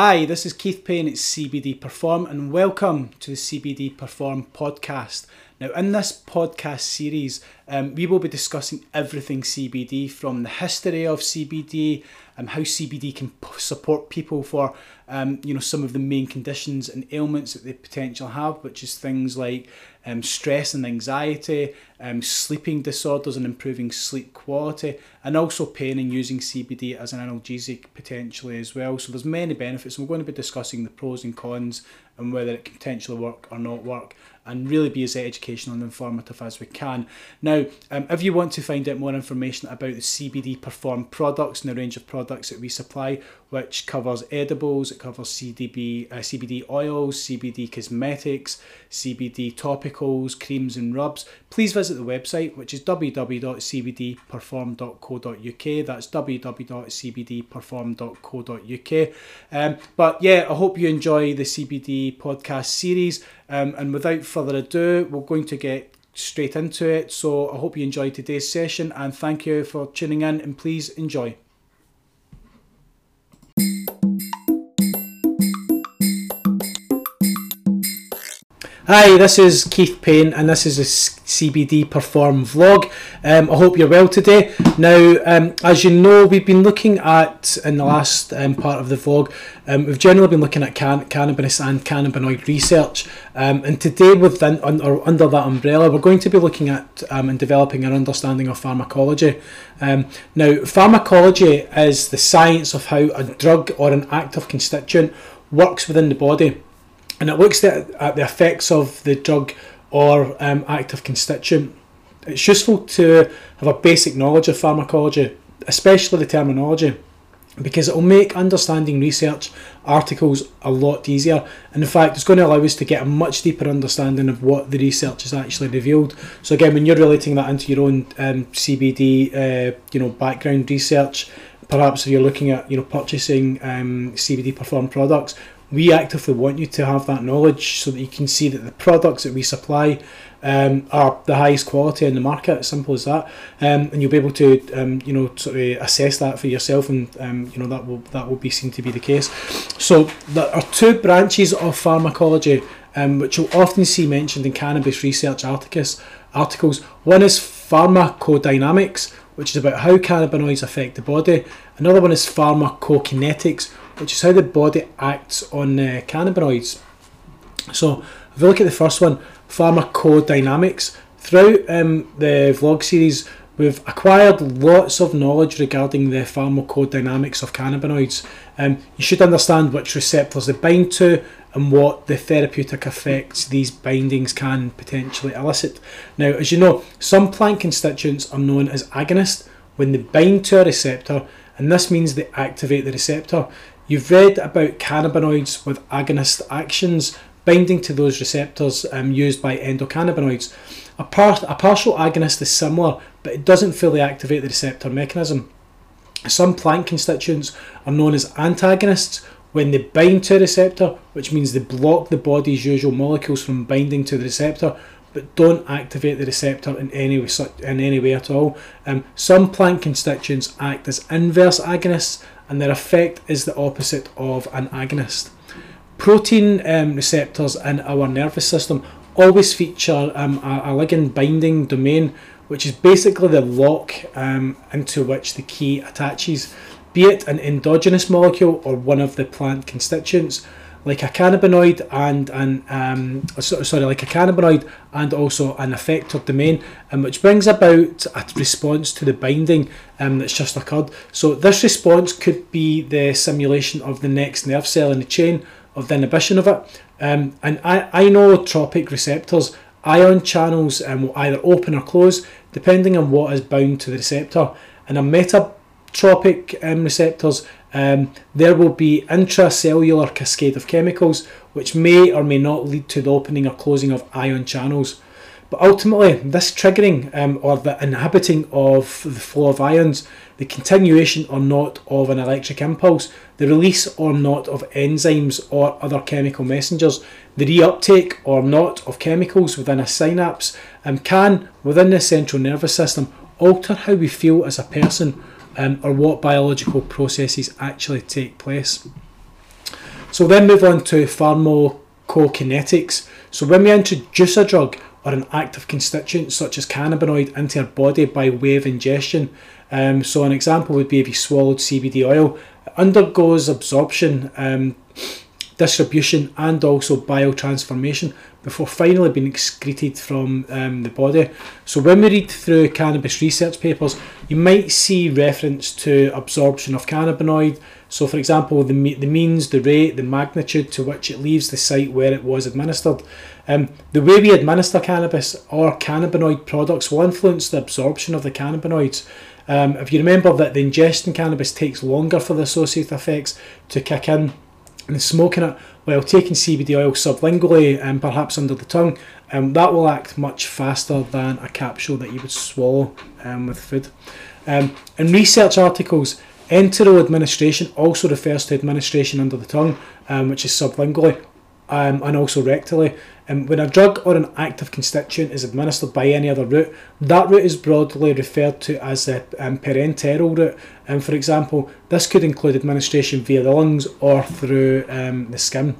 Hi, this is Keith Payne at CBD Perform, and welcome to the CBD Perform podcast. Now, in this podcast series, um, we will be discussing everything CBD from the history of CBD um, how CBD can p- support people for um, you know some of the main conditions and ailments that they potentially have, which is things like um, stress and anxiety, um, sleeping disorders and improving sleep quality, and also pain and using CBD as an analgesic potentially as well. So there's many benefits. And we're going to be discussing the pros and cons and whether it can potentially work or not work and really be as educational and informative as we can. Now, um, if you want to find out more information about the CBD Perform products and the range of products that we supply, which covers edibles, it covers CDB, uh, CBD oils, CBD cosmetics, CBD topicals, creams and rubs, please visit the website, which is www.cbdperform.co.uk. That's www.cbdperform.co.uk. Um, but yeah, I hope you enjoy the CBD podcast series. Um, and without further ado, we're going to get straight into it. So I hope you enjoyed today's session and thank you for tuning in and please enjoy. Hi, this is Keith Payne, and this is a CBD Perform vlog. Um, I hope you're well today. Now, um, as you know, we've been looking at in the last um, part of the vlog. Um, we've generally been looking at can- cannabis and cannabinoid research, um, and today, within under, under that umbrella, we're going to be looking at um, and developing an understanding of pharmacology. now, pharmacology is the science of how a drug or an active constituent works within the body and it looks at, at the effects of the drug or um, active constituent. It's useful to have a basic knowledge of pharmacology, especially the terminology, because it will make understanding research articles a lot easier. And in fact, it's going to allow us to get a much deeper understanding of what the research has actually revealed. So again, when you're relating that into your own um, CBD, uh, you know, background research, perhaps if you're looking at you know purchasing um, CBD perform products, we actively want you to have that knowledge so that you can see that the products that we supply um, are the highest quality in the market. Simple as that, um, and you'll be able to um, you know sort of assess that for yourself, and um, you know that will that will be seen to be the case. So there are two branches of pharmacology um, which you'll often see mentioned in cannabis research articles. Articles. One is pharmacodynamics, which is about how cannabinoids affect the body. Another one is pharmacokinetics, which is how the body acts on uh, cannabinoids. So, if we look at the first one, pharmacodynamics, throughout um, the vlog series, we've acquired lots of knowledge regarding the pharmacodynamics of cannabinoids. Um, you should understand which receptors they bind to and what the therapeutic effects these bindings can potentially elicit. Now, as you know, some plant constituents are known as agonists when they bind to a receptor, and this means they activate the receptor. You've read about cannabinoids with agonist actions binding to those receptors um, used by endocannabinoids. A, part, a partial agonist is similar, but it doesn't fully activate the receptor mechanism. Some plant constituents are known as antagonists when they bind to a receptor, which means they block the body's usual molecules from binding to the receptor, but don't activate the receptor in any way, in any way at all. Um, some plant constituents act as inverse agonists, and their effect is the opposite of an agonist. Protein um, receptors in our nervous system always feature um, a, a, ligand binding domain, which is basically the lock um, into which the key attaches, be it an endogenous molecule or one of the plant constituents like a cannabinoid and an um, sorry, like a cannabinoid and also an effector domain, um, which brings about a response to the binding um, that's just occurred. So this response could be the simulation of the next nerve cell in the chain of the inhibition of it. Um, and tropic receptors, ion channels um, will either open or close depending on what is bound to the receptor. And a metabotropic um, receptors um, there will be intracellular cascade of chemicals which may or may not lead to the opening or closing of ion channels. But ultimately, this triggering um, or the inhibiting of the flow of ions, the continuation or not of an electric impulse, the release or not of enzymes or other chemical messengers, the reuptake or not of chemicals within a synapse, um, can, within the central nervous system, alter how we feel as a person um, or what biological processes actually take place. So then move on to pharmacokinetics. So when we introduce a drug or an active constituent such as cannabinoid into our body by way of ingestion, um, so an example would be if you swallowed CBD oil, it undergoes absorption, um, distribution and also biotransformation before finally being excreted from um, the body. So when we read through cannabis research papers, you might see reference to absorption of cannabinoid. So for example, the, the means, the rate, the magnitude to which it leaves the site where it was administered. Um, the way we administer cannabis or cannabinoid products will influence the absorption of the cannabinoids. Um, if you remember that the ingestion cannabis takes longer for the associated effects to kick in, and smoking it while taking CBD oil sublingually and perhaps under the tongue, um, that will act much faster than a capsule that you would swallow um, with food. Um, in research articles, enteral administration also refers to administration under the tongue, um, which is sublingually, um, and also rectally. And when a drug or an active constituent is administered by any other route, that route is broadly referred to as the um, parenteral route. And for example, this could include administration via the lungs or through um, the skin.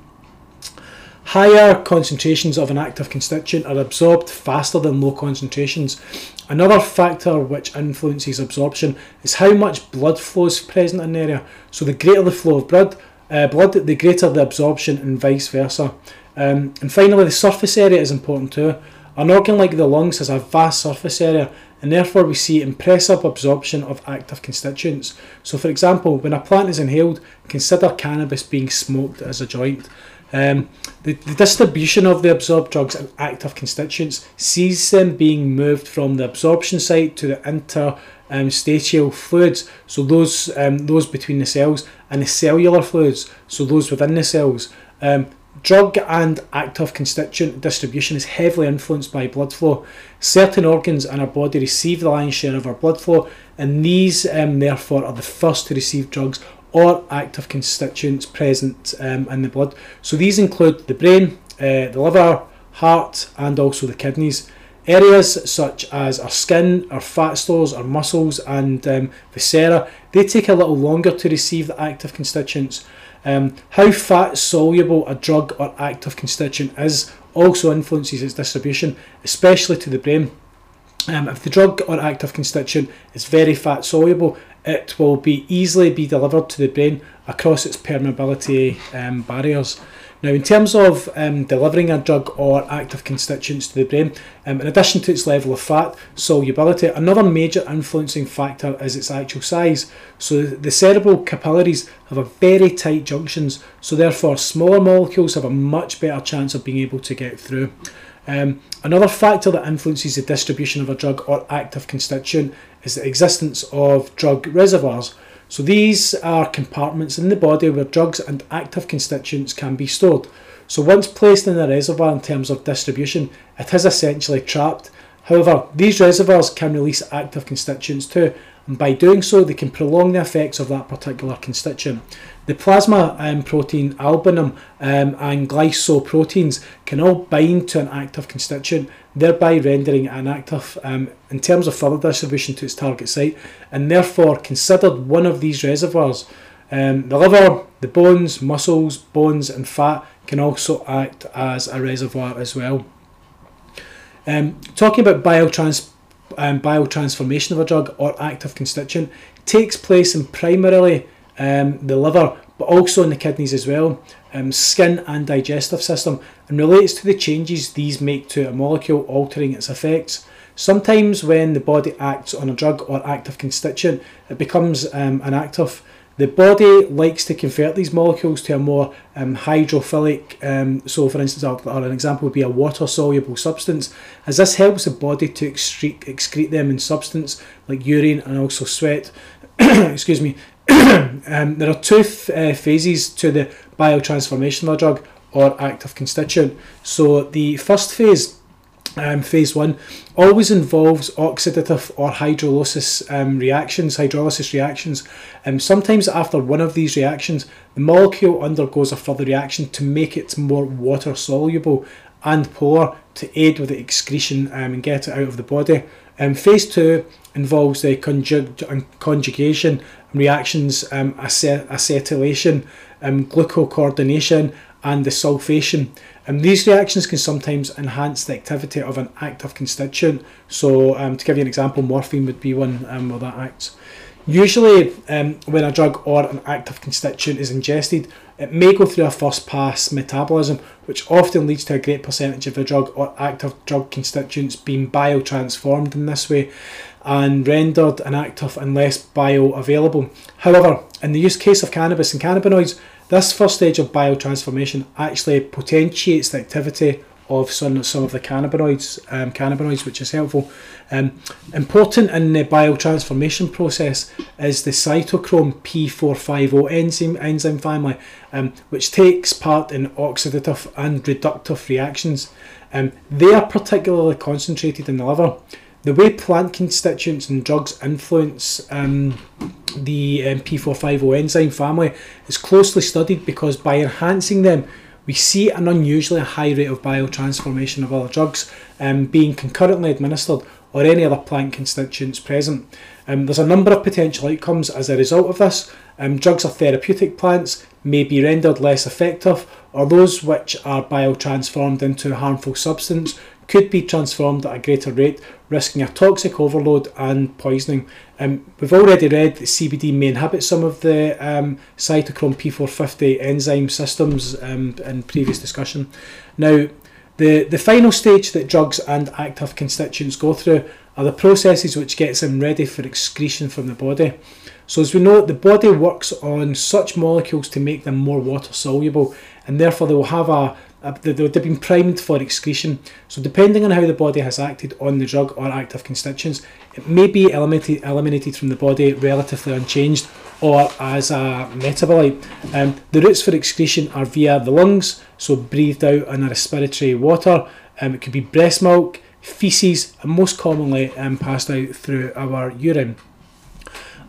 Higher concentrations of an active constituent are absorbed faster than low concentrations. Another factor which influences absorption is how much blood flow is present in the area. So the greater the flow of blood, uh, blood, the greater the absorption, and vice versa. Um, and finally, the surface area is important too. An organ like the lungs has a vast surface area, and therefore we see impressive absorption of active constituents. So, for example, when a plant is inhaled, consider cannabis being smoked as a joint. Um, the, the, distribution of the absorbed drugs and active constituents sees them being moved from the absorption site to the interstitial um, fluids, so those um, those between the cells, and the cellular fluids, so those within the cells. Um, Drug and active constituent distribution is heavily influenced by blood flow. Certain organs in our body receive the lion's share of our blood flow, and these, um, therefore, are the first to receive drugs or active constituents present um, in the blood. So these include the brain, uh, the liver, heart, and also the kidneys. Areas such as our skin, our fat stores, our muscles, and um, viscera, they take a little longer to receive the active constituents. Um, how fat soluble a drug or active constituent is also influences its distribution, especially to the brain. Um, if the drug or active constituent is very fat soluble, it will be easily be delivered to the brain across its permeability um, barriers. Now, in terms of um, delivering a drug or active constituents to the brain, um, in addition to its level of fat solubility, another major influencing factor is its actual size. So, the cerebral capillaries have a very tight junctions, so therefore, smaller molecules have a much better chance of being able to get through. Um, another factor that influences the distribution of a drug or active constituent is the existence of drug reservoirs. So these are compartments in the body where drugs and active constituents can be stored. So once placed in a reservoir in terms of distribution, it is essentially trapped. However, these reservoirs can release active constituents too, and by doing so, they can prolong the effects of that particular constituent. The plasma um, protein albumin um, and glycoproteins can all bind to an active constituent, thereby rendering it inactive um, in terms of further distribution to its target site, and therefore considered one of these reservoirs. Um, the liver, the bones, muscles, bones, and fat can also act as a reservoir as well. Um, talking about biotrans- um, biotransformation of a drug or active constituent takes place in primarily um, the liver, but also in the kidneys as well, um, skin and digestive system, and relates to the changes these make to a molecule altering its effects. Sometimes, when the body acts on a drug or active constituent, it becomes um, inactive. The body likes to convert these molecules to a more um, hydrophilic, um, so for instance, or an example would be a water soluble substance, as this helps the body to excrete, excrete them in substance like urine and also sweat. Excuse me. um, there are two uh, phases to the biotransformation of a drug or active constituent. So the first phase um, phase one always involves oxidative or hydrolysis um, reactions, hydrolysis reactions. Um, sometimes after one of these reactions, the molecule undergoes a further reaction to make it more water soluble and polar to aid with the excretion um, and get it out of the body. Um, phase two involves the conjug- conjugation reactions, um, acetylation, um, glucuronidation, and the sulfation. Um, these reactions can sometimes enhance the activity of an active constituent. So, um, to give you an example, morphine would be one um, where that acts. Usually, um, when a drug or an active constituent is ingested, it may go through a first pass metabolism, which often leads to a great percentage of the drug or active drug constituents being biotransformed in this way and rendered inactive and less bioavailable. However, in the use case of cannabis and cannabinoids, this first stage of biotransformation actually potentiates the activity of some, some of the cannabinoids, um, cannabinoids, which is helpful. Um, important in the biotransformation process is the cytochrome P450 enzyme, enzyme family, um, which takes part in oxidative and reductive reactions. Um, they are particularly concentrated in the liver. The way plant constituents and drugs influence um, the um, P450 enzyme family is closely studied because by enhancing them, we see an unusually high rate of biotransformation of other drugs um, being concurrently administered or any other plant constituents present. Um, there's a number of potential outcomes as a result of this. Um, drugs or therapeutic plants may be rendered less effective, or those which are biotransformed into a harmful substance could be transformed at a greater rate, risking a toxic overload and poisoning. Um, we've already read that CBD may inhibit some of the um, cytochrome P450 enzyme systems um, in previous discussion. Now, the, the final stage that drugs and active constituents go through are the processes which gets them ready for excretion from the body. So as we know, the body works on such molecules to make them more water soluble and therefore they will have a, uh, they've been primed for excretion. So depending on how the body has acted on the drug or active constituents, it may be eliminated, eliminated from the body relatively unchanged or as a metabolite. Um, the routes for excretion are via the lungs, so breathed out in a respiratory water. Um, it could be breast milk, feces, and most commonly um, passed out through our urine.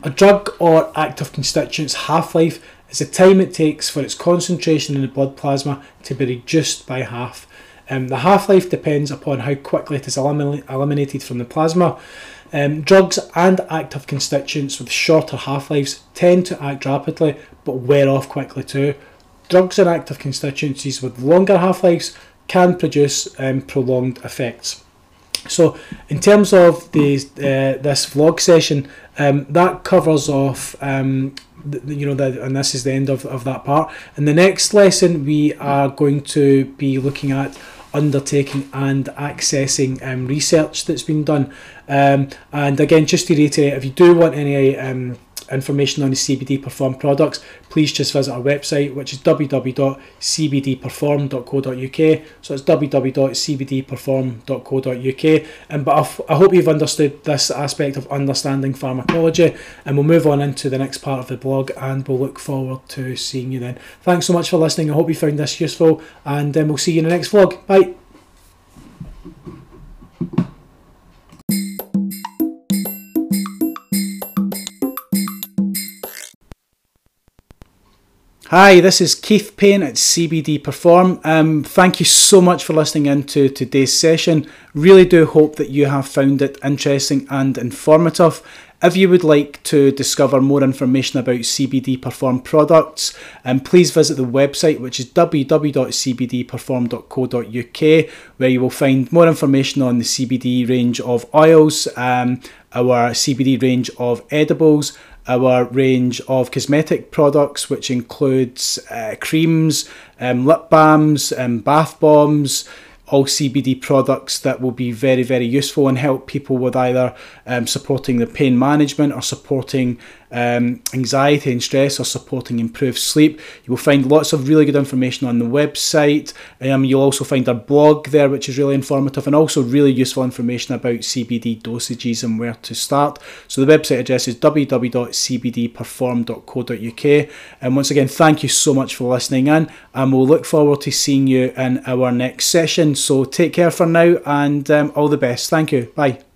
A drug or active constituent's half-life is the time it takes for its concentration in the blood plasma to be reduced by half. Um, the half-life depends upon how quickly it is elimin eliminated from the plasma. Um, drugs and active constituents with shorter half-lives tend to act rapidly but wear off quickly too. Drugs and active constituencies with longer half-lives can produce um, prolonged effects. So, in terms of the, uh, this vlog session, um, that covers off um, you know that and this is the end of, of that part. In the next lesson we are going to be looking at undertaking and accessing um, research that's been done. Um, and again just to reiterate if you do want any um, information on the CBD Perform products, please just visit our website, which is www.cbdperform.co.uk. So it's www.cbdperform.co.uk. And but I hope you've understood this aspect of understanding pharmacology, and we'll move on into the next part of the blog, and we'll look forward to seeing you then. Thanks so much for listening. I hope you found this useful, and um, we'll see you in the next vlog. Bye. Hi, this is Keith Payne at CBD Perform. Um, thank you so much for listening in to today's session. Really do hope that you have found it interesting and informative. If you would like to discover more information about CBD Perform products, um, please visit the website which is www.cbdperform.co.uk where you will find more information on the CBD range of oils, um, our CBD range of edibles, our range of cosmetic products, which includes uh, creams, um, lip balms, um, bath bombs, all CBD products that will be very, very useful and help people with either um, supporting the pain management or supporting um, anxiety and stress or supporting improved sleep. You will find lots of really good information on the website. Um, you'll also find our blog there, which is really informative and also really useful information about CBD dosages and where to start. So the website address is www.cbdperform.co.uk. And once again, thank you so much for listening in, and we'll look forward to seeing you in our next session. So take care for now and um, all the best. Thank you. Bye.